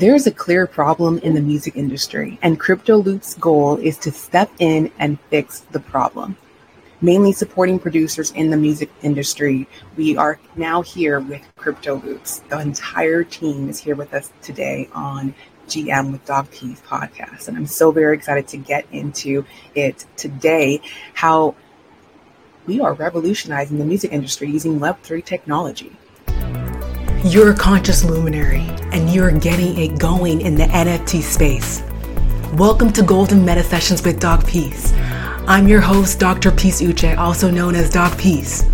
There is a clear problem in the music industry, and CryptoLoop's goal is to step in and fix the problem. Mainly supporting producers in the music industry, we are now here with CryptoLoops. The entire team is here with us today on GM with Doc Peace podcast, and I'm so very excited to get into it today. How we are revolutionizing the music industry using Web3 technology. You're a conscious luminary and you're getting it going in the NFT space. Welcome to Golden Meta Sessions with Doc Peace. I'm your host, Dr. Peace Uche, also known as Doc Peace.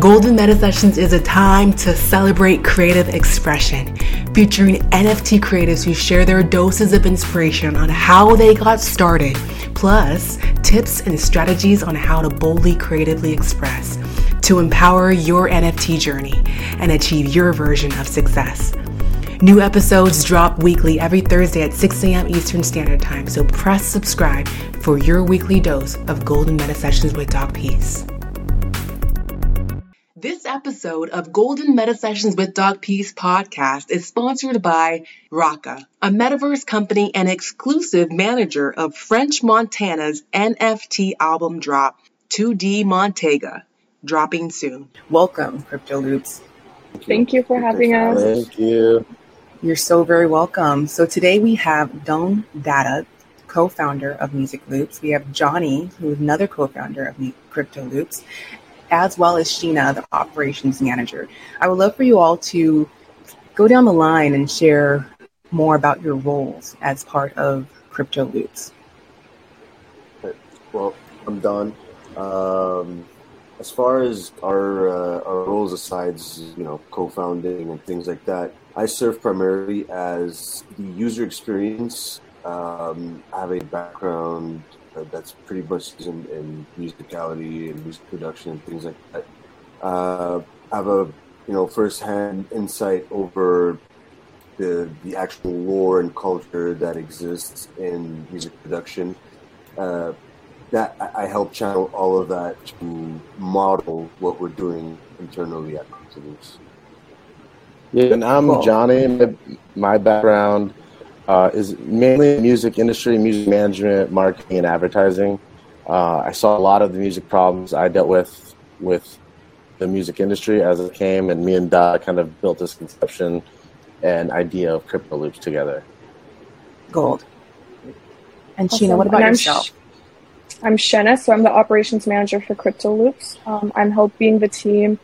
Golden Meta Sessions is a time to celebrate creative expression, featuring NFT creatives who share their doses of inspiration on how they got started, plus tips and strategies on how to boldly creatively express to empower your NFT journey and achieve your version of success. New episodes drop weekly every Thursday at 6 a.m. Eastern Standard Time, so press subscribe for your weekly dose of Golden Meta Sessions with Doc Peace. This episode of Golden Meta Sessions with Doc Peace podcast is sponsored by Raka, a metaverse company and exclusive manager of French Montana's NFT album drop, 2D Montega dropping soon. Welcome, Crypto Loops. Thank you for having us. Thank you. You're so very welcome. So today we have Don Data, co-founder of Music Loops. We have Johnny, who is another co-founder of Crypto Loops, as well as Sheena, the operations manager. I would love for you all to go down the line and share more about your roles as part of Crypto Loops. Well, I'm Don. Um, as far as our uh, our roles aside, you know, co-founding and things like that, I serve primarily as the user experience. Um, I have a background uh, that's pretty much in, in, musicality and music production and things like that. Uh, I have a you know first-hand insight over the the actual lore and culture that exists in music production. Uh, that I help channel all of that to model what we're doing internally at Continuous. Yeah, and I'm cool. Johnny. My, my background uh, is mainly music industry, music management, marketing, and advertising. Uh, I saw a lot of the music problems I dealt with with the music industry as it came, and me and Da kind of built this conception and idea of crypto loops together. Gold. And awesome. Sheena, what about yourself? I'm Shenna, so I'm the operations manager for Crypto Loops. Um, I'm helping the team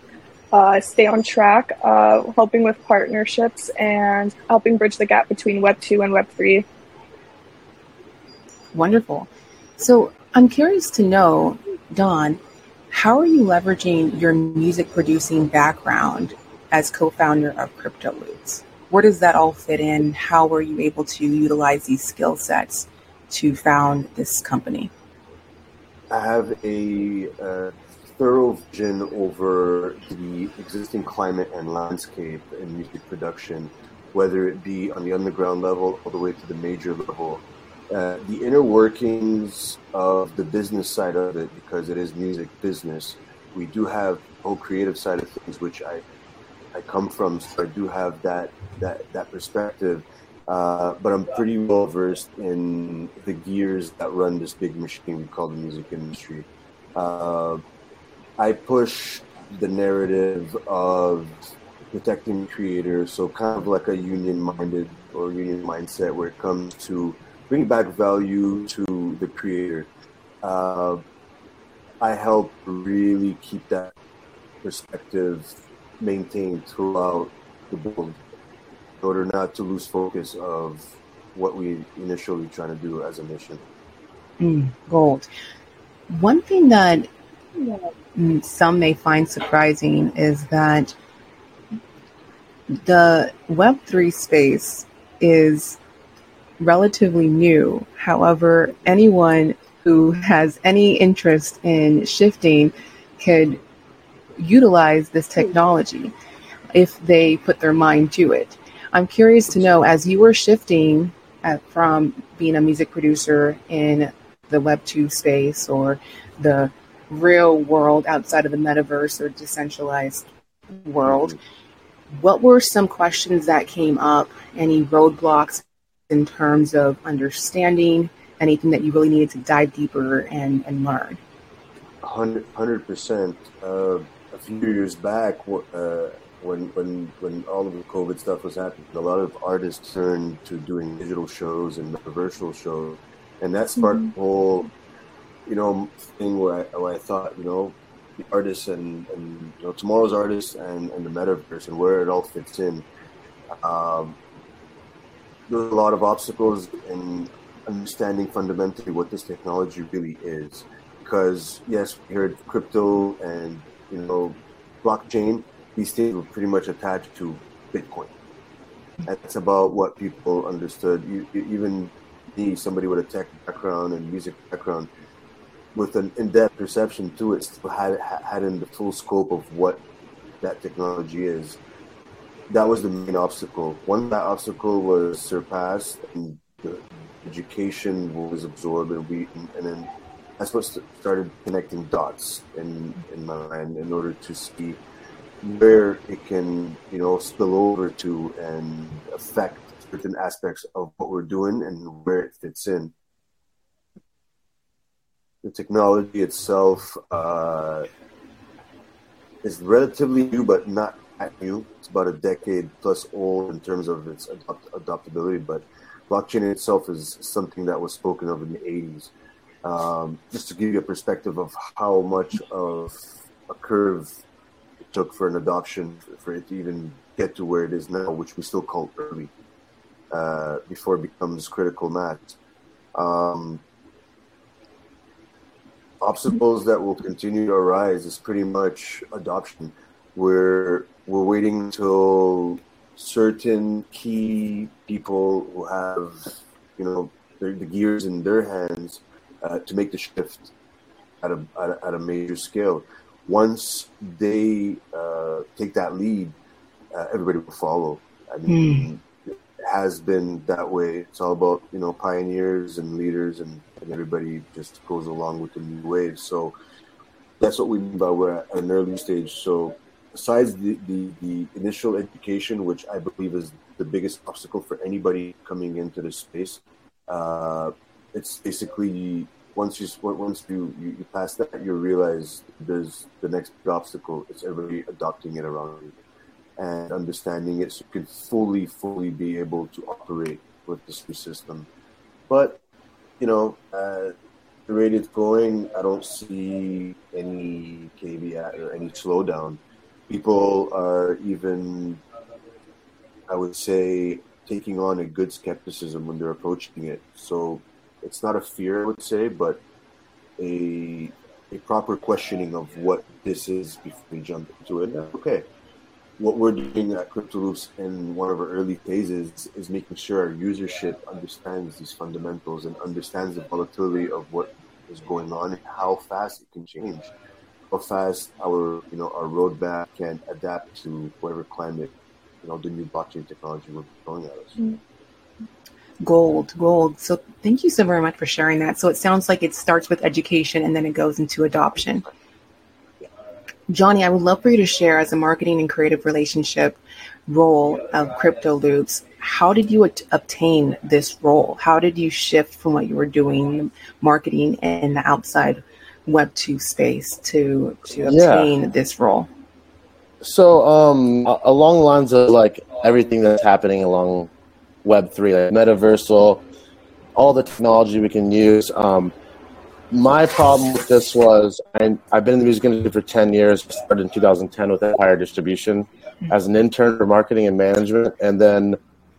uh, stay on track, uh, helping with partnerships, and helping bridge the gap between Web 2 and Web 3. Wonderful. So I'm curious to know, Don, how are you leveraging your music producing background as co founder of Crypto Loops? Where does that all fit in? How were you able to utilize these skill sets to found this company? I have a, a thorough vision over the existing climate and landscape in music production, whether it be on the underground level all the way to the major level. Uh, the inner workings of the business side of it, because it is music business, we do have whole creative side of things, which I I come from, so I do have that that that perspective. Uh, but I'm pretty well versed in the gears that run this big machine we call the music industry. Uh, I push the narrative of protecting creators, so kind of like a union minded or union mindset where it comes to bringing back value to the creator. Uh, I help really keep that perspective maintained throughout the build order not to lose focus of what we initially trying to do as a mission. Mm, gold. One thing that some may find surprising is that the Web3 space is relatively new. However, anyone who has any interest in shifting could utilize this technology if they put their mind to it. I'm curious to know as you were shifting at, from being a music producer in the Web2 space or the real world outside of the metaverse or decentralized world, what were some questions that came up? Any roadblocks in terms of understanding anything that you really needed to dive deeper and, and learn? 100 percent. Uh, a few years back, uh, when when when all of the COVID stuff was happening, a lot of artists turned to doing digital shows and virtual shows, and that sparked mm-hmm. the whole, you know, thing where I, where I thought, you know, the artists and, and you know, tomorrow's artists and, and the metaverse and where it all fits in. Um, there's a lot of obstacles in understanding fundamentally what this technology really is. Because yes, we heard crypto and you know blockchain. These things were pretty much attached to Bitcoin. That's about what people understood. You, even me, somebody with a tech background and music background, with an in-depth perception to it, still had had in the full scope of what that technology is. That was the main obstacle. Once that obstacle was surpassed and the education was absorbed, and we and then that's what started connecting dots in in my mind in order to see where it can you know spill over to and affect certain aspects of what we're doing and where it fits in the technology itself uh, is relatively new, but not new. It's about a decade plus old in terms of its adopt- adoptability. But blockchain itself is something that was spoken of in the 80s. Um, just to give you a perspective of how much of a curve took for an adoption for it to even get to where it is now, which we still call early, uh, before it becomes critical mass. Um, obstacles that will continue to arise is pretty much adoption. We're we're waiting until certain key people who have you know the, the gears in their hands uh, to make the shift at a, at a, at a major scale. Once they uh, take that lead, uh, everybody will follow. I mean, mm. it has been that way. It's all about you know pioneers and leaders and and everybody just goes along with the new wave. So that's what we mean by we're at an early stage. So besides the, the, the initial education, which I believe is the biggest obstacle for anybody coming into this space, uh, it's basically once you once you, you, you pass that, you realize there's the next obstacle. It's everybody adopting it around you and understanding it, so you can fully, fully be able to operate with this new system. But you know, uh, the rate it's going, I don't see any caveat or any slowdown. People are even, I would say, taking on a good skepticism when they're approaching it. So it's not a fear, I would say, but a a proper questioning of what this is before we jump into it. Okay, what we're doing at CryptoLoops in one of our early phases is making sure our usership understands these fundamentals and understands the volatility of what is going on and how fast it can change, how fast our you know our roadmap can adapt to whatever climate you know the new blockchain technology will be throwing at us. Mm-hmm. Gold, gold. So thank you so very much for sharing that. So it sounds like it starts with education and then it goes into adoption. Johnny, I would love for you to share as a marketing and creative relationship role of Crypto Loops. How did you at- obtain this role? How did you shift from what you were doing, marketing in the outside Web two space, to to obtain yeah. this role? So, um, along the lines of like everything that's happening along Web three, like metaversal, all the technology we can use. Um, my problem with this was I, have been in the music industry for 10 years, started in 2010 with Empire Distribution as an intern for marketing and management. And then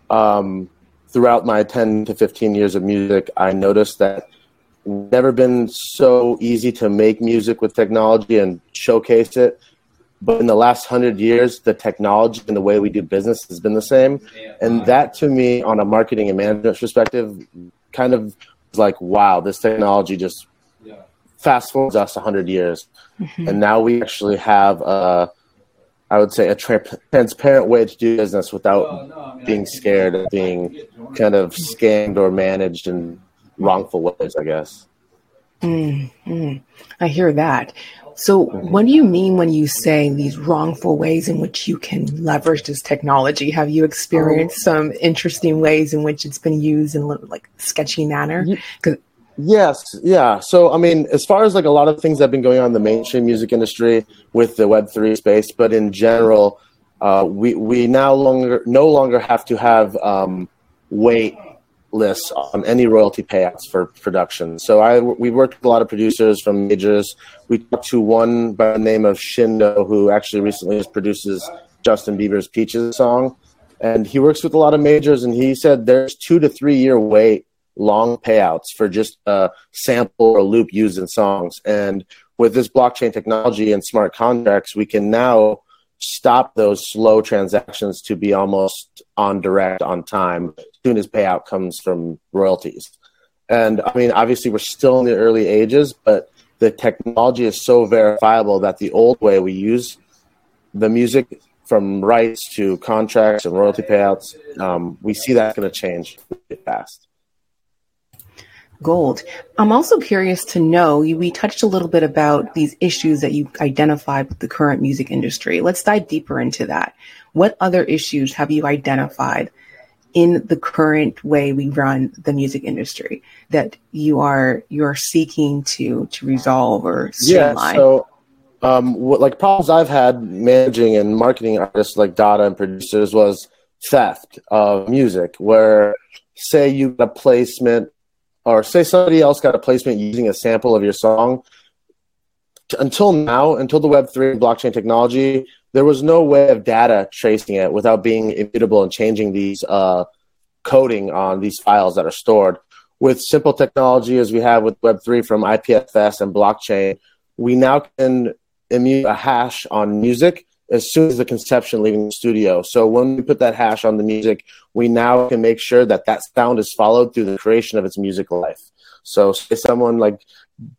um, throughout my 10 to 15 years of music, I noticed that never been so easy to make music with technology and showcase it. But in the last hundred years, the technology and the way we do business has been the same. And that to me, on a marketing and management perspective, kind of like, wow, this technology just fast forwards us 100 years mm-hmm. and now we actually have a, I would say a tra- transparent way to do business without well, no, I mean, being scared of being kind of scammed or managed in wrongful ways i guess mm-hmm. i hear that So, what do you mean when you say these wrongful ways in which you can leverage this technology? Have you experienced some interesting ways in which it's been used in like sketchy manner? Yes, yeah. So, I mean, as far as like a lot of things that have been going on in the mainstream music industry with the Web three space, but in general, uh, we we now longer no longer have to have um, wait lists on any royalty payouts for production. So I we worked with a lot of producers from majors. We talked to one by the name of Shindo, who actually recently produces Justin Bieber's Peaches song, and he works with a lot of majors. And he said there's two to three year wait long payouts for just a sample or loop used in songs. And with this blockchain technology and smart contracts, we can now stop those slow transactions to be almost on direct on time soon as payout comes from royalties. And I mean, obviously, we're still in the early ages, but the technology is so verifiable that the old way we use the music from rights to contracts and royalty payouts, um, we see that's going to change fast gold. I'm also curious to know, we touched a little bit about these issues that you identified with the current music industry. Let's dive deeper into that. What other issues have you identified in the current way we run the music industry that you are you're seeking to to resolve or streamline? Yeah, so um, what, like problems I've had managing and marketing artists like Dada and producers was theft of music, where say you got a placement or say somebody else got a placement using a sample of your song until now until the web3 blockchain technology there was no way of data tracing it without being immutable and changing these uh, coding on these files that are stored with simple technology as we have with web3 from ipfs and blockchain we now can immute a hash on music as soon as the conception leaving the studio. So when we put that hash on the music, we now can make sure that that sound is followed through the creation of its music life. So say someone like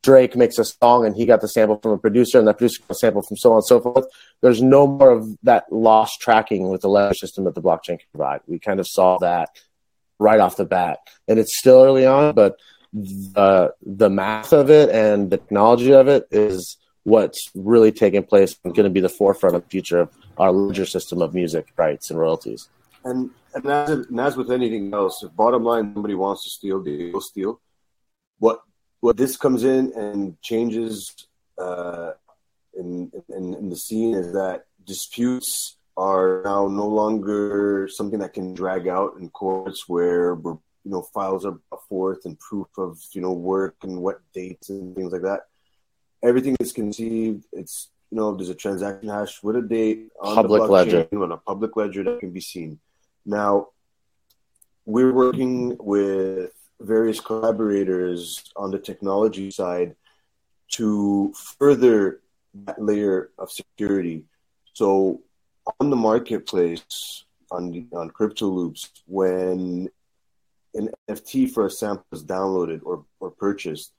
Drake makes a song and he got the sample from a producer and that producer got a sample from so on and so forth. There's no more of that lost tracking with the ledger system that the blockchain can provide. We kind of saw that right off the bat. And it's still early on, but the the math of it and the technology of it is what's really taking place and going to be the forefront of the future of our ledger system of music rights and royalties. And and as, and as with anything else, if bottom line somebody wants to steal, they will steal. What what this comes in and changes uh, in, in in the scene is that disputes are now no longer something that can drag out in courts where you know files are brought forth and proof of you know work and what dates and things like that everything is conceived. It's you know there's a transaction hash with a date on public the ledger on a public ledger that can be seen. Now we're working with various collaborators on the technology side to further that layer of security. So on the marketplace on the, on crypto loops when an NFT for a sample is downloaded or, or purchased,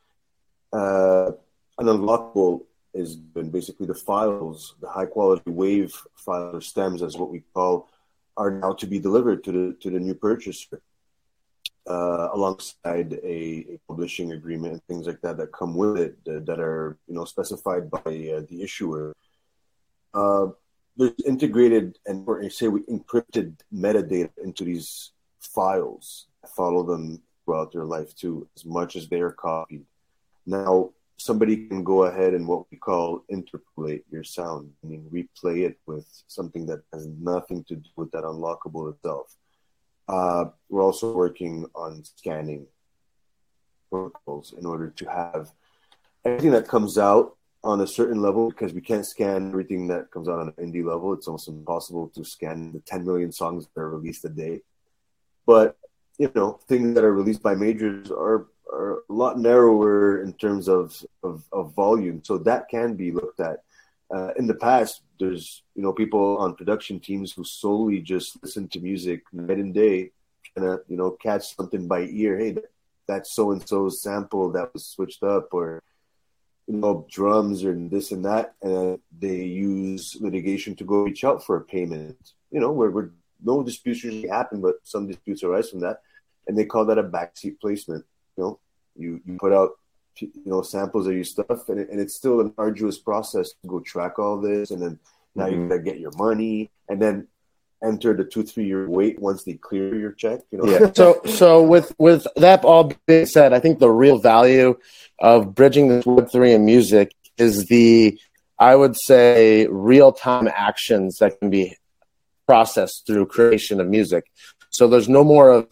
uh, an unlockable is basically the files, the high quality wave file or stems, as what we call, are now to be delivered to the to the new purchaser, uh, alongside a, a, publishing agreement and things like that that come with it that, that are you know specified by uh, the issuer. Uh, there's integrated and or say we encrypted metadata into these files. Follow them throughout their life too, as much as they are copied. Now, somebody can go ahead and what we call interpolate your sound, I mean replay it with something that has nothing to do with that unlockable itself. Uh, we're also working on scanning protocols in order to have everything that comes out on a certain level because we can't scan everything that comes out on an indie level. It's almost impossible to scan the 10 million songs that are released a day. But you know, things that are released by majors are are a lot narrower in terms of, of, of volume. So that can be looked at. Uh, in the past, there's you know people on production teams who solely just listen to music night and day, trying to you know catch something by ear. Hey, that's so and so's sample that was switched up, or you know drums or this and that, and they use litigation to go reach out for a payment. You know where, where no disputes usually happen, but some disputes arise from that, and they call that a backseat placement. You know, you, you put out you know samples of your stuff, and, it, and it's still an arduous process to go track all this, and then now mm-hmm. you gotta get your money, and then enter the two three year wait once they clear your check. You know. Yeah. so so with with that all being said, I think the real value of bridging this Web three and music is the I would say real time actions that can be processed through creation of music. So there's no more of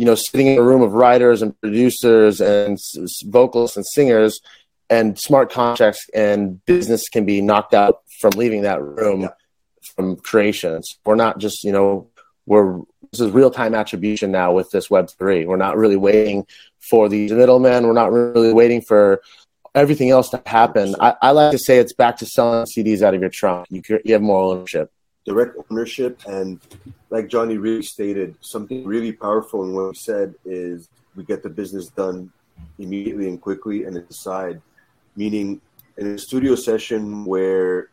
you know sitting in a room of writers and producers and vocalists and singers and smart contracts and business can be knocked out from leaving that room yeah. from creations. We're not just you know we're this is real time attribution now with this Web three. We're not really waiting for these middlemen. We're not really waiting for everything else to happen. I, I, like to say it's back to selling CDs out of your trunk. You, you have more ownership. Direct ownership, and like Johnny really stated, something really powerful in what he said is we get the business done immediately and quickly and decide. Meaning, in a studio session where,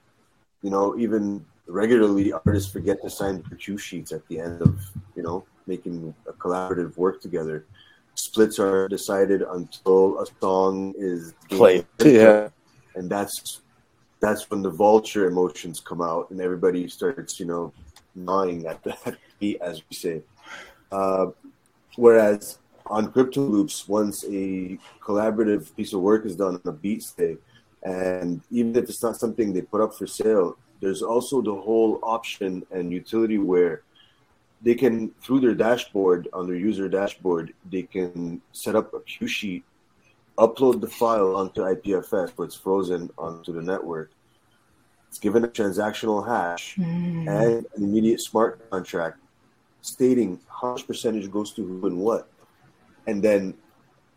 you know, even regularly artists forget to sign the cue sheets at the end of, you know, making a collaborative work together splits are decided until a song is played. Yeah, and that's that's when the vulture emotions come out and everybody starts, you know, gnawing at that beat, as we say. Uh, whereas on Crypto Loops, once a collaborative piece of work is done on a beat stay, and even if it's not something they put up for sale, there's also the whole option and utility where they can through their dashboard on their user dashboard they can set up a cue sheet upload the file onto ipfs where it's frozen onto the network it's given a transactional hash mm. and an immediate smart contract stating how much percentage goes to who and what and then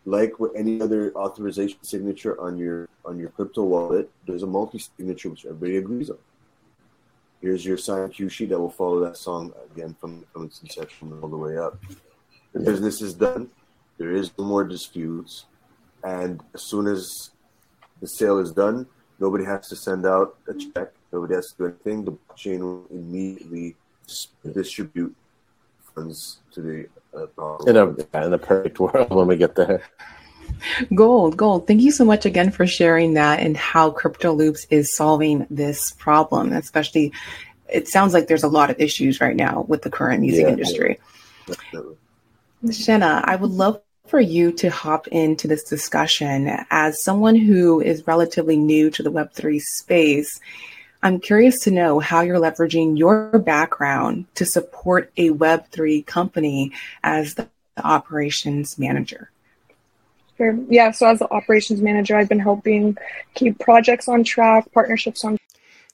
like with any other authorization signature on your on your crypto wallet there's a multi-signature which everybody agrees on here's your signed cue sheet that will follow that song again from, from its inception all the way up. The business is done. There is no more disputes. And as soon as the sale is done, nobody has to send out a check. Nobody has to do anything. The blockchain will immediately distribute funds to the uh, in a in a perfect world when we get there. Gold, gold. Thank you so much again for sharing that and how Crypto Loops is solving this problem. Especially, it sounds like there's a lot of issues right now with the current music yeah, industry. Yeah. Shenna, I would love for you to hop into this discussion as someone who is relatively new to the Web3 space. I'm curious to know how you're leveraging your background to support a Web3 company as the operations manager. Sure. Yeah, so as the operations manager, I've been helping keep projects on track, partnerships on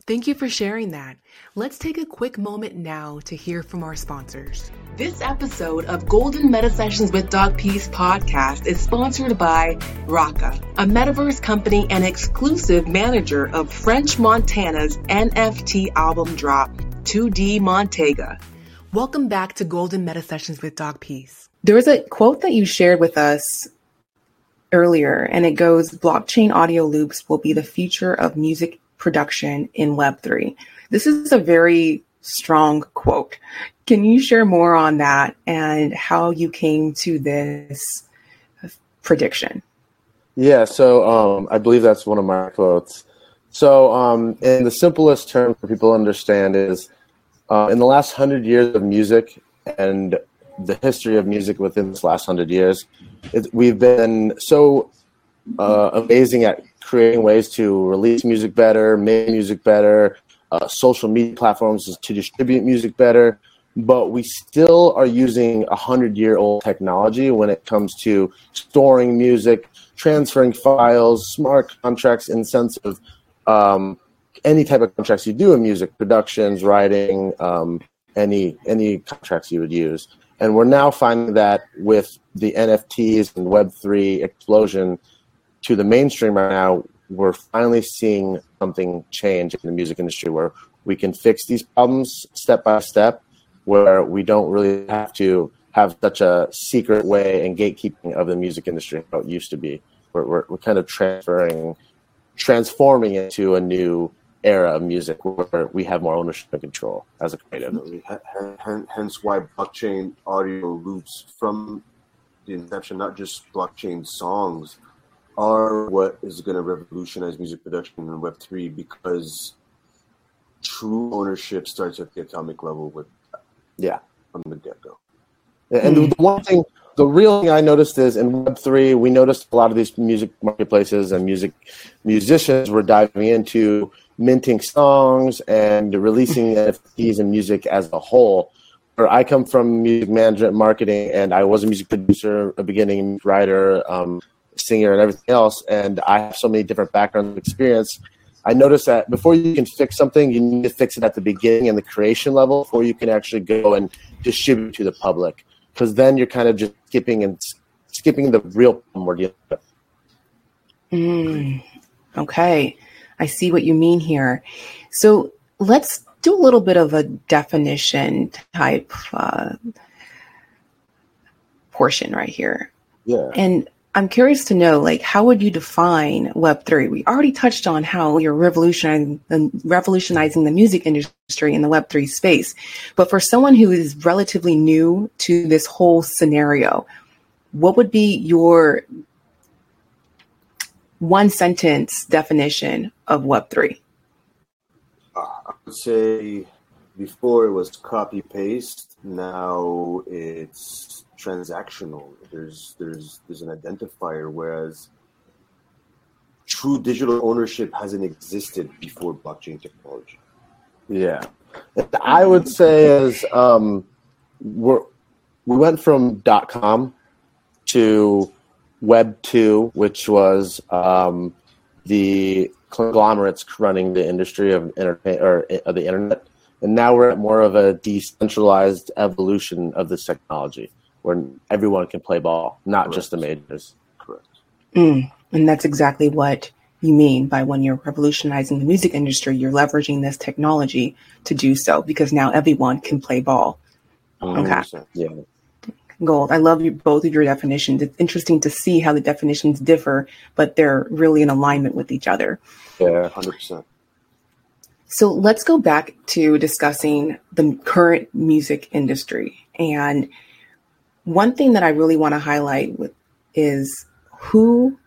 Thank you for sharing that. Let's take a quick moment now to hear from our sponsors. This episode of Golden Meta Sessions with Doc Peace podcast is sponsored by Raka, a metaverse company and exclusive manager of French Montana's NFT album drop, 2D Montega. Welcome back to Golden Meta Sessions with Doc Peace. There was a quote that you shared with us earlier, and it goes blockchain audio loops will be the future of music production in Web3. This is a very strong quote. Can you share more on that and how you came to this prediction? Yeah, so um, I believe that's one of my quotes. So, um, in the simplest term for people to understand is uh, in the last hundred years of music and the history of music within this last hundred years, it, we've been so uh, amazing at creating ways to release music better, make music better, uh, social media platforms to distribute music better. But we still are using a hundred year old technology when it comes to storing music, transferring files, smart contracts in sense of um, any type of contracts you do in music, productions, writing, um, any any contracts you would use. And we're now finding that with the NFTs and Web3 explosion to the mainstream right now, we're finally seeing something change in the music industry where we can fix these problems step by step, where we don't really have to have such a secret way and gatekeeping of the music industry how it used to be. We're, we're, we're kind of transferring, transforming into a new era of music where we have more ownership and control as a creative. Hence why blockchain audio loops from the inception, not just blockchain songs, are what is going to revolutionize music production in Web three because true ownership starts at the atomic level with yeah from the get go. And mm. the one thing, the real thing I noticed is in Web three, we noticed a lot of these music marketplaces and music musicians were diving into minting songs and releasing NFTs and music as a whole. Where I come from music management, marketing, and I was a music producer, a beginning writer, um, singer, and everything else. And I have so many different backgrounds of experience. I noticed that before you can fix something, you need to fix it at the beginning and the creation level before you can actually go and distribute to the public. Because then you're kind of just skipping and skipping the real problem we're dealing with. Mm, okay, I see what you mean here. So let's do a little bit of a definition type uh, portion right here. Yeah. And I'm curious to know, like, how would you define Web3? We already touched on how you're revolutionizing, revolutionizing the music industry in the Web3 space. But for someone who is relatively new to this whole scenario, what would be your one sentence definition of Web3? Uh, I would say before it was copy paste, now it's transactional. There's there's there's an identifier, whereas true digital ownership hasn't existed before blockchain technology. Yeah, I would say as um, we're we went from dot com to Web two, which was um, the conglomerates running the industry of internet or of the internet, and now we're at more of a decentralized evolution of this technology where everyone can play ball, not Correct. just the majors. Correct. Mm, and that's exactly what you mean by when you're revolutionizing the music industry, you're leveraging this technology to do so because now everyone can play ball. Okay. Yeah. Gold. I love you, both of your definitions. It's interesting to see how the definitions differ, but they're really in alignment with each other. Yeah, 100%. So let's go back to discussing the current music industry. And one thing that I really want to highlight with is who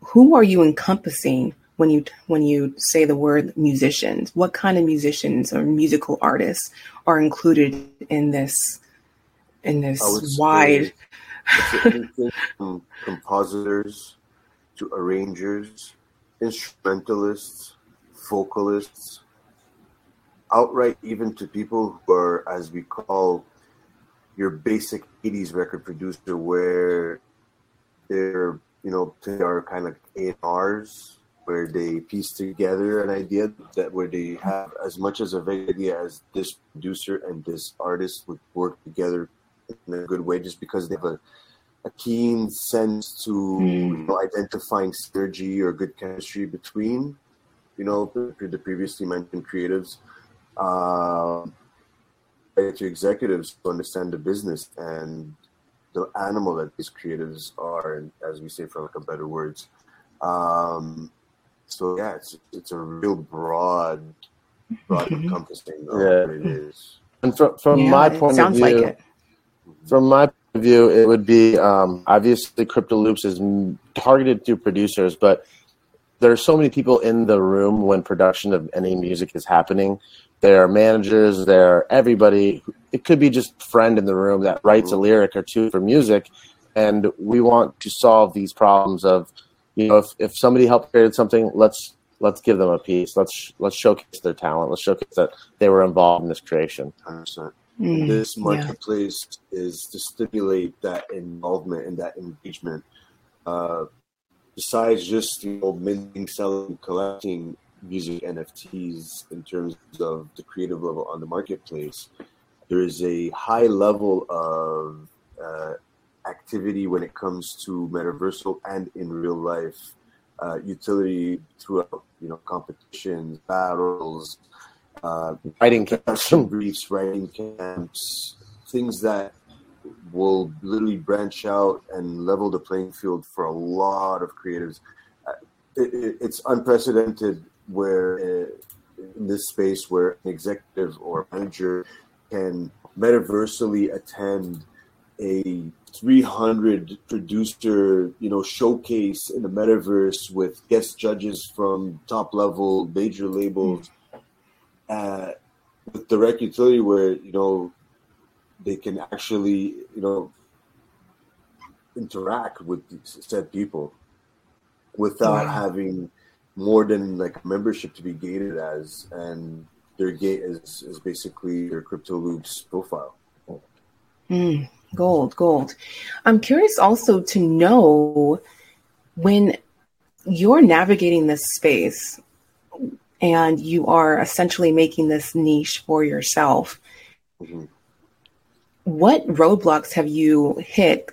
who are you encompassing when you when you say the word musicians? What kind of musicians or musical artists are included in this in this wide from um, compositors to arrangers, instrumentalists, vocalists, outright even to people who are, as we call your basic 80s record producer where they're you know they are kind of A&Rs where they piece together an idea that where they have as much as a vague idea as this producer and this artist would work together in a good way just because they have a, a keen sense to mm. you know, identifying synergy or good chemistry between you know the, the previously mentioned creatives um, to executives to understand the business and the animal that these creatives are, and as we say, for lack of better words. Um, so yeah, it's it's a real broad, broad mm-hmm. encompassing of yeah. what it is. And from from yeah, my point of view, like from my point of view, it would be um, obviously Crypto Loops is targeted to producers, but there are so many people in the room when production of any music is happening there are managers, there are everybody. It could be just a friend in the room that writes a lyric or two for music, and we want to solve these problems of, you know, if, if somebody helped create something, let's let's give them a piece. Let's let's showcase their talent. Let's showcase that they were involved in this creation. Mm, this marketplace yeah. is to stimulate that involvement and that engagement. Uh, besides just you know minting, selling, collecting, music NFTs in terms of the creative level on the marketplace, there is a high level of uh, activity when it comes to metaversal and in real life uh, utility throughout, you know, competitions, battles, uh, writing camps, briefs, writing camps, things that will literally branch out and level the playing field for a lot of creatives. Uh, it, it, it's unprecedented where uh, in this space where an executive or manager can metaversally attend a 300 producer, you know, showcase in the metaverse with guest judges from top level major labels, uh, with direct utility where you know they can actually, you know, interact with said people without having more than like membership to be gated as, and their gate is, is basically your crypto loops profile. Mm, gold, gold. I'm curious also to know when you're navigating this space and you are essentially making this niche for yourself. Mm-hmm. What roadblocks have you hit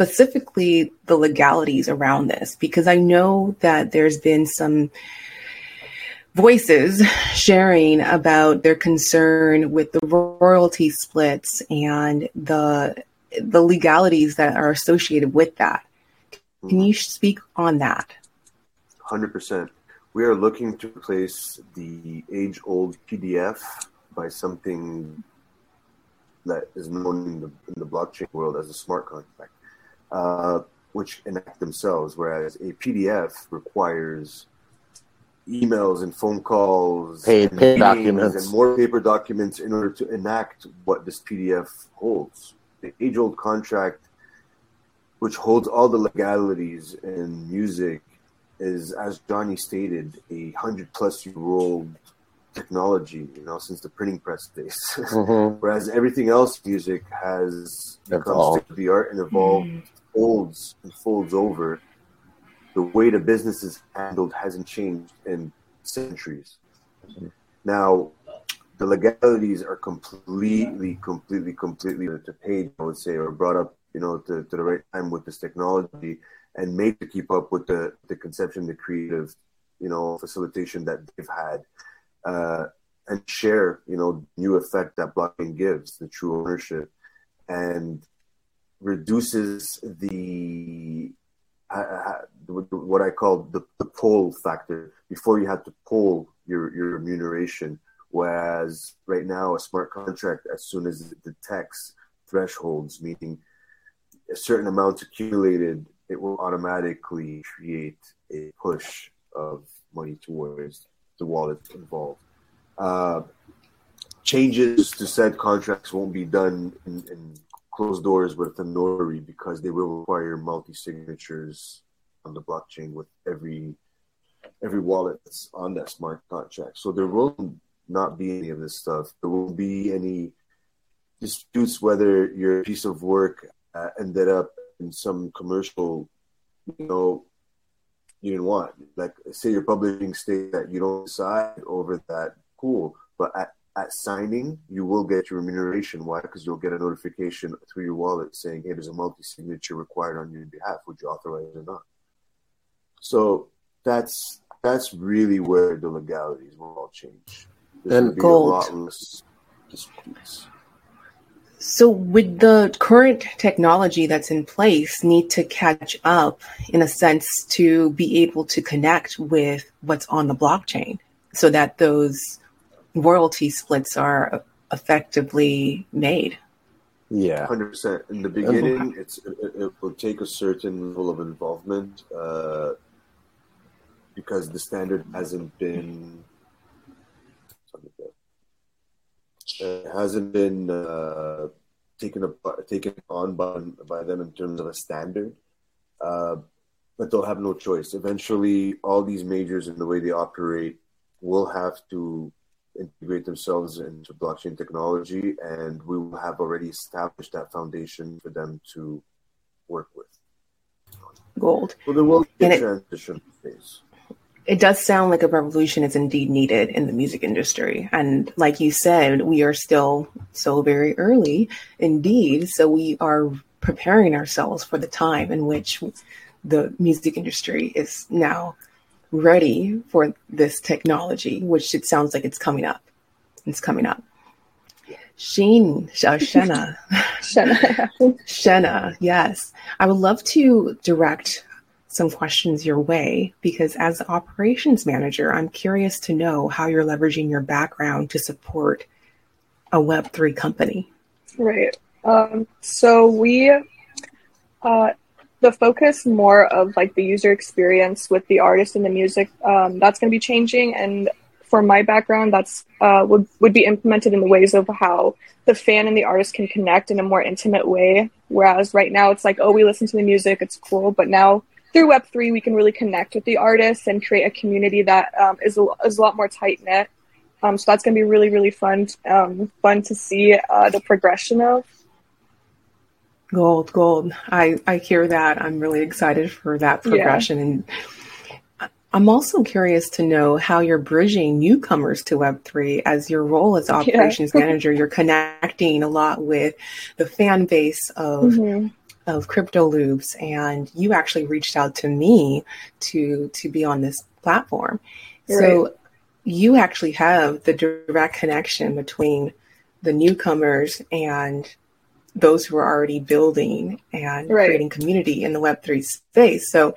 specifically the legalities around this because I know that there's been some voices sharing about their concern with the royalty splits and the the legalities that are associated with that. Can you speak on that? 100%. We are looking to replace the age old PDF by something that is known in the, in the blockchain world as a smart contract. Uh, which enact themselves, whereas a PDF requires emails and phone calls, paid, and, paid documents, and more paper documents in order to enact what this PDF holds. The age-old contract, which holds all the legalities in music, is, as Johnny stated, a hundred-plus-year-old technology, you know, since the printing press days. Mm-hmm. Whereas everything else, music has become state of the art and evolved mm folds and folds over, the way the business is handled hasn't changed in centuries. Mm-hmm. Now, the legalities are completely, completely, completely to page, I would say, or brought up, you know, to, to the right time with this technology and made to keep up with the, the conception, the creative, you know, facilitation that they've had. Uh, and share, you know, new effect that blockchain gives, the true ownership. And reduces the uh, what I call the, the pull factor. Before you had to pull your, your remuneration, whereas right now a smart contract, as soon as it detects thresholds, meaning a certain amount accumulated, it will automatically create a push of money towards the wallet involved. Uh, changes to said contracts won't be done in, in closed doors with a notary because they will require multi signatures on the blockchain with every every wallet that's on that smart contract. So there will not be any of this stuff. There won't be any disputes whether your piece of work uh, ended up in some commercial, you know, you didn't want. Like, say your publishing state that you don't decide over that, cool. But at at signing, you will get your remuneration. Why? Because you'll get a notification through your wallet saying, "Hey, there's a multi-signature required on your behalf. Would you authorize it or not?" So that's that's really where the legalities will all change. There's and gold. So, would the current technology that's in place need to catch up, in a sense, to be able to connect with what's on the blockchain, so that those royalty splits are effectively made. Yeah, hundred percent. In the beginning, it's it, it, will take a certain level of involvement uh, because the standard hasn't been it hasn't been uh, taken up, taken on by by them in terms of a standard. Uh, but they'll have no choice. Eventually, all these majors and the way they operate will have to integrate themselves into blockchain technology, and we will have already established that foundation for them to work with. Gold. Well, there will be a transition phase. It does sound like a revolution is indeed needed in the music industry. And like you said, we are still so very early indeed. So we are preparing ourselves for the time in which the music industry is now ready for this technology, which it sounds like it's coming up. It's coming up. Sheen, uh, Shenna. Shenna. Shenna, yes. I would love to direct some questions your way because as operations manager, I'm curious to know how you're leveraging your background to support a Web3 company. Right. Um, so we Uh, the focus more of like the user experience with the artist and the music um, that's going to be changing. And for my background that's uh, would, would be implemented in the ways of how the fan and the artist can connect in a more intimate way. Whereas right now it's like oh we listen to the music it's cool. But now through web3 we can really connect with the artists and create a community that um, is a, is a lot more tight knit. Um, so that's going to be really really fun um, fun to see uh, the progression of Gold, gold. I, I hear that. I'm really excited for that progression. Yeah. And I'm also curious to know how you're bridging newcomers to Web3 as your role as operations yeah. manager. You're connecting a lot with the fan base of. Mm-hmm. Of crypto loops, and you actually reached out to me to to be on this platform. Right. So you actually have the direct connection between the newcomers and those who are already building and right. creating community in the Web3 space. So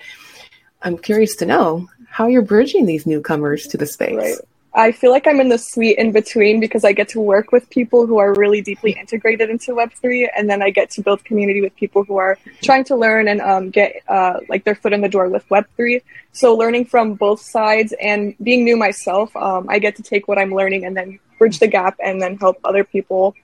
I'm curious to know how you're bridging these newcomers to the space. Right. I feel like I'm in the sweet in between because I get to work with people who are really deeply integrated into Web3, and then I get to build community with people who are trying to learn and um, get uh, like their foot in the door with Web3. So learning from both sides and being new myself, um, I get to take what I'm learning and then bridge the gap and then help other people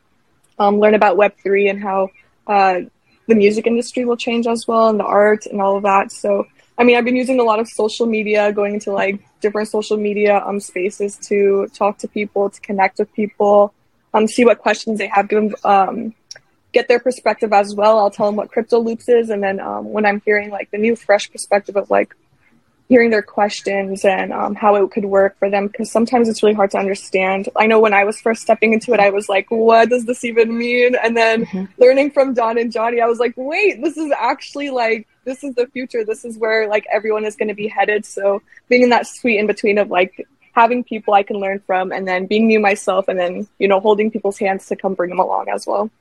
um, learn about Web3 and how uh, the music industry will change as well and the art and all of that. So, I mean, I've been using a lot of social media, going into like different social media um, spaces to talk to people, to connect with people, um, see what questions they have, give them, um, get their perspective as well. I'll tell them what Crypto Loops is, and then um, when I'm hearing like the new, fresh perspective of like hearing their questions and um, how it could work for them because sometimes it's really hard to understand. I know when I was first stepping into it, I was like, what does this even mean? And then mm-hmm. learning from Don and Johnny, I was like, wait, this is actually like, this is the future. This is where like everyone is going to be headed. So being in that sweet in between of like having people I can learn from and then being new myself and then, you know, holding people's hands to come bring them along as well.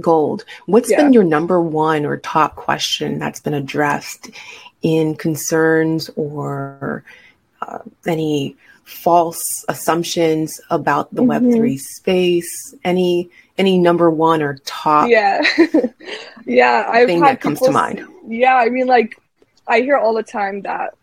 Gold. What's yeah. been your number one or top question that's been addressed in concerns or uh, any false assumptions about the mm-hmm. web3 space any any number one or top yeah yeah I've thing that comes to mind yeah i mean like i hear all the time that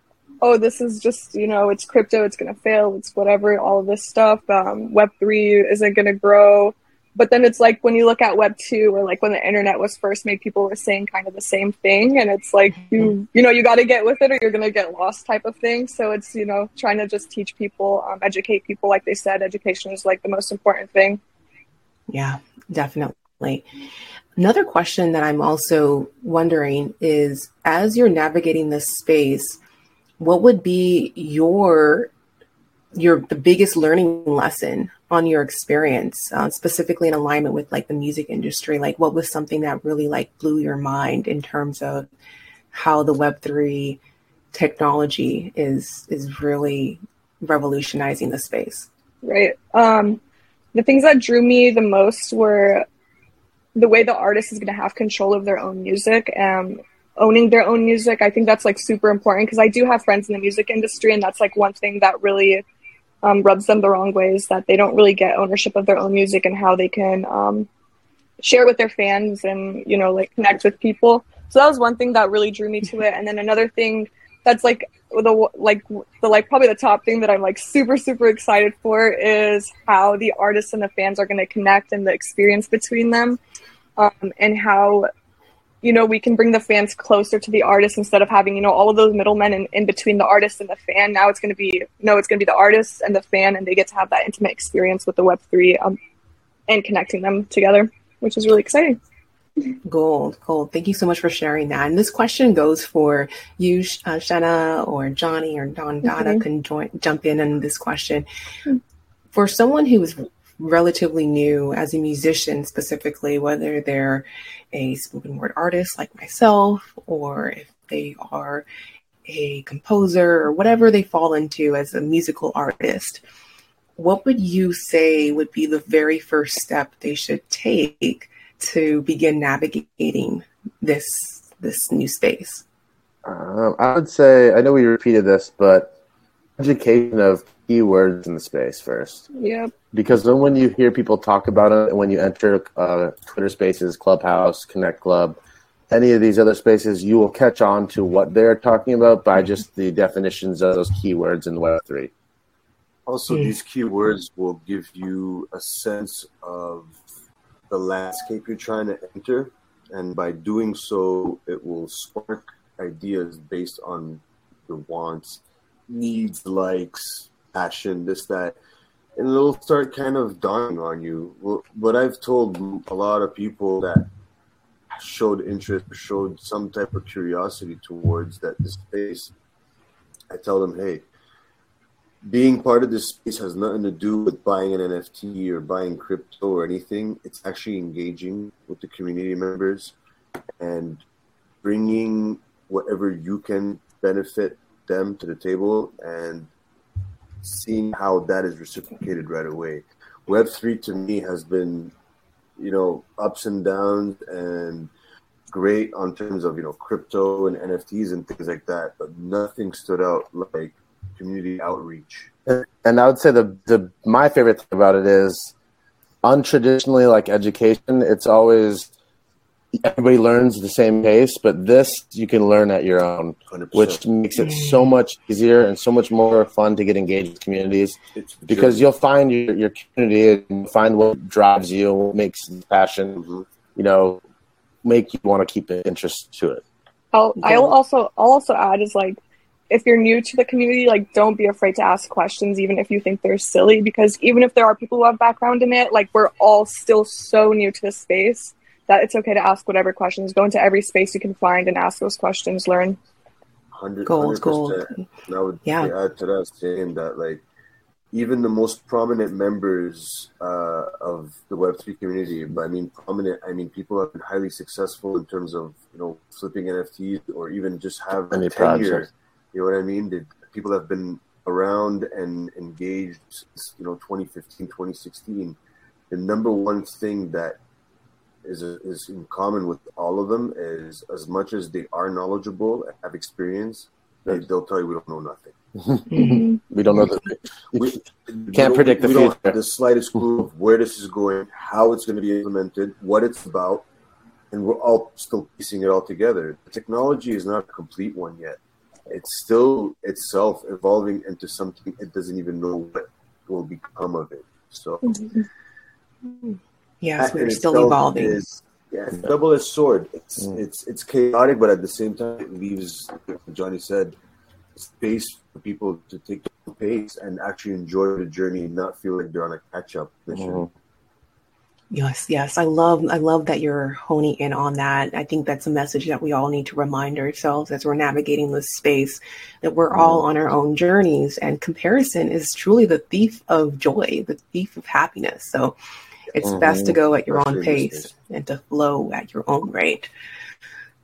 oh this is just you know it's crypto it's going to fail it's whatever all of this stuff um, web3 isn't going to grow but then it's like when you look at web 2 or like when the internet was first made people were saying kind of the same thing. And it's like you mm-hmm. you know you got to get with it or you're going to get lost type of thing. So it's you know trying to just teach people um, educate people like they said education is like the most important thing. Yeah definitely. Another question that i'm also wondering is as you're navigating this space what would be your your the biggest learning lesson on your experience uh, specifically in alignment with like the music industry like what was something that really like blew your mind in terms of how the web3 technology is is really revolutionizing the space? Right. Um the things that drew me the most were the way the artist is going to have control of their own music and owning their own music. I think that's like super important because i do have friends in the music industry and that's like one thing that really um, rubs them the wrong ways that they don't really get ownership of their own music and how they can um, share with their fans and you know like connect with people. So that was one thing that really drew me to it. And then another thing that's like the like the like probably the top thing that I'm like super super excited for is how the artists and the fans are going to connect and the experience between them um, and how you know, we can bring the fans closer to the artist instead of having, you know, all of those middlemen in, in between the artist and the fan. Now it's going to be, no, it's going to be the artist and the fan, and they get to have that intimate experience with the Web3 um, and connecting them together, which is really exciting. Gold, gold. Thank you so much for sharing that. And this question goes for you, uh, Shanna, or Johnny, or Don Dada mm-hmm. can join, jump in on this question. Mm-hmm. For someone who is relatively new as a musician, specifically, whether they're a spoken word artist like myself, or if they are a composer or whatever they fall into as a musical artist, what would you say would be the very first step they should take to begin navigating this this new space? Um, I would say I know we repeated this, but education of keywords in the space first. Yep. Because then when you hear people talk about it, and when you enter uh, Twitter Spaces, Clubhouse, Connect Club, any of these other spaces, you will catch on to what they're talking about by just the definitions of those keywords in Web3. Also, mm. these keywords will give you a sense of the landscape you're trying to enter. And by doing so, it will spark ideas based on your wants, needs, likes, passion, this, that. And it'll start kind of dawning on you. What I've told a lot of people that showed interest showed some type of curiosity towards that space, I tell them, hey, being part of this space has nothing to do with buying an NFT or buying crypto or anything. It's actually engaging with the community members and bringing whatever you can benefit them to the table and seeing how that is reciprocated right away. Web3 to me has been, you know, ups and downs and great on terms of, you know, crypto and NFTs and things like that, but nothing stood out like community outreach. And I would say the the my favorite thing about it is untraditionally like education. It's always everybody learns the same pace, but this you can learn at your own, 100%. which makes it so much easier and so much more fun to get engaged with communities it's because you'll find your, your community and find what drives you, what makes passion, mm-hmm. you know, make you want to keep an interest to it. I'll, I'll also I'll also add is like if you're new to the community, like don't be afraid to ask questions, even if you think they're silly, because even if there are people who have background in it, like we're all still so new to the space that it's okay to ask whatever questions. Go into every space you can find and ask those questions. Learn. Hundred gold, gold. And I would yeah. add to that saying that like even the most prominent members uh, of the Web three community, but I mean prominent, I mean people have been highly successful in terms of you know flipping NFTs or even just have Any tenure. Project you know what I mean? The people have been around and engaged since, you know, 2015, 2016. The number one thing that is, is in common with all of them is as much as they are knowledgeable and have experience, they, they'll tell you we don't know nothing. Mm-hmm. we don't know the we can't we predict the we future. Don't have the slightest clue of where this is going, how it's going to be implemented, what it's about, and we're all still piecing it all together. The technology is not a complete one yet it's still itself evolving into something it doesn't even know what will become of it. So, mm-hmm. Yes, we're still evolving. Is, yeah, it's double edged sword. It's mm. it's it's chaotic, but at the same time, it leaves, like Johnny said, space for people to take the pace and actually enjoy the journey and not feel like they're on a catch up mission. Mm-hmm. Yes, yes. I love I love that you're honing in on that. I think that's a message that we all need to remind ourselves as we're navigating this space that we're all mm-hmm. on our own journeys and comparison is truly the thief of joy, the thief of happiness. So it's mm-hmm. best to go at your own pace and to flow at your own rate.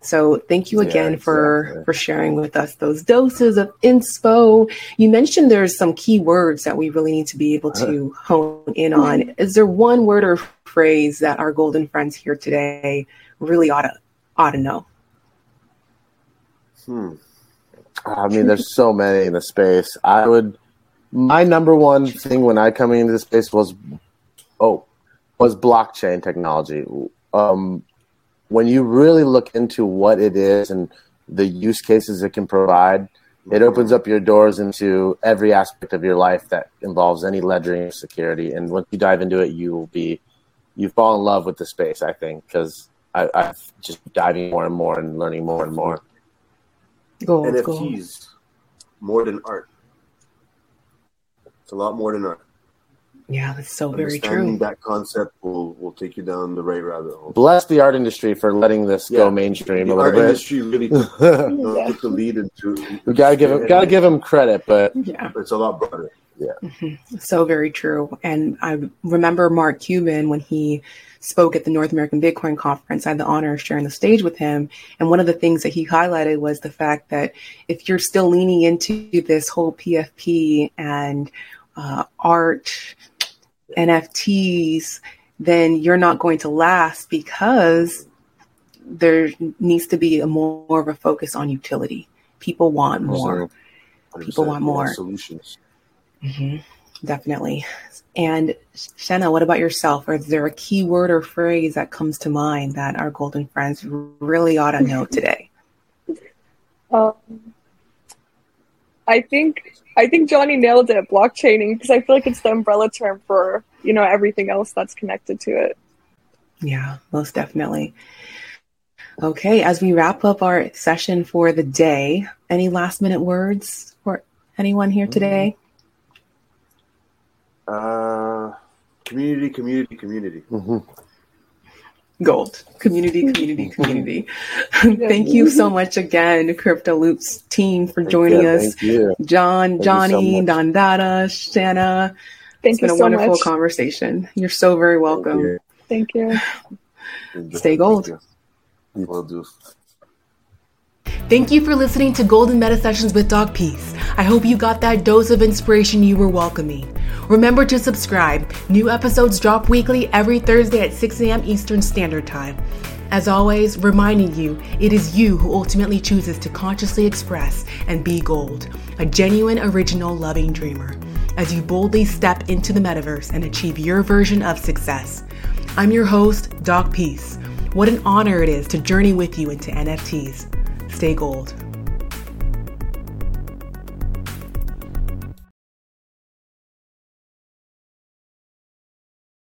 So thank you again yeah, for for sharing with us those doses of inspo. You mentioned there's some key words that we really need to be able to hone in on. Is there one word or phrase that our golden friends here today really ought to ought to know? Hmm. I mean, there's so many in the space. I would my number one thing when I come into the space was oh was blockchain technology. Um, when you really look into what it is and the use cases it can provide, it opens up your doors into every aspect of your life that involves any ledgering or security. And once you dive into it, you will be you fall in love with the space. I think because I, I'm just diving more and more and learning more and more. Gold, NFTs gold. more than art. It's a lot more than art. Yeah, that's so very true. That concept will will take you down the right rabbit hole. Bless the art industry for letting this yeah. go mainstream the a little bit. industry really took, took the lead into. We gotta give him gotta give him credit, but yeah, it's a lot broader. Yeah, mm-hmm. so very true. And I remember Mark Cuban when he spoke at the North American Bitcoin Conference. I had the honor of sharing the stage with him, and one of the things that he highlighted was the fact that if you're still leaning into this whole PFP and uh, art NFTs, then you're not going to last because there needs to be a more, more of a focus on utility. People want more. People want more solutions. Mm-hmm. Definitely. And Shanna, what about yourself? Or is there a key word or phrase that comes to mind that our golden friends really ought to know today? Um, I think I think Johnny nailed it. Blockchaining, because I feel like it's the umbrella term for you know everything else that's connected to it. Yeah, most definitely. Okay, as we wrap up our session for the day, any last minute words for anyone here today? Uh, community, community, community. Mm-hmm. Gold. Community, community, community. thank you so much again, Crypto Loops team, for joining Yeah, us. thank you. John, you so Johnny, much. Dandara, Shanna. Thank it's been a so wonderful much. conversation. You're so very welcome. Thank you. Stay gold. You. Will do. Thank you for listening to Golden Meta Sessions with Doc Peace. I hope you got that dose of inspiration you were welcoming. Remember to subscribe. New episodes drop weekly every Thursday at 6 a.m. Eastern Standard Time. As always, reminding you, it is you who ultimately chooses to consciously express and be gold, a genuine, original, loving dreamer, as you boldly step into the metaverse and achieve your version of success. I'm your host, Doc Peace. What an honor it is to journey with you into NFTs. Stay gold.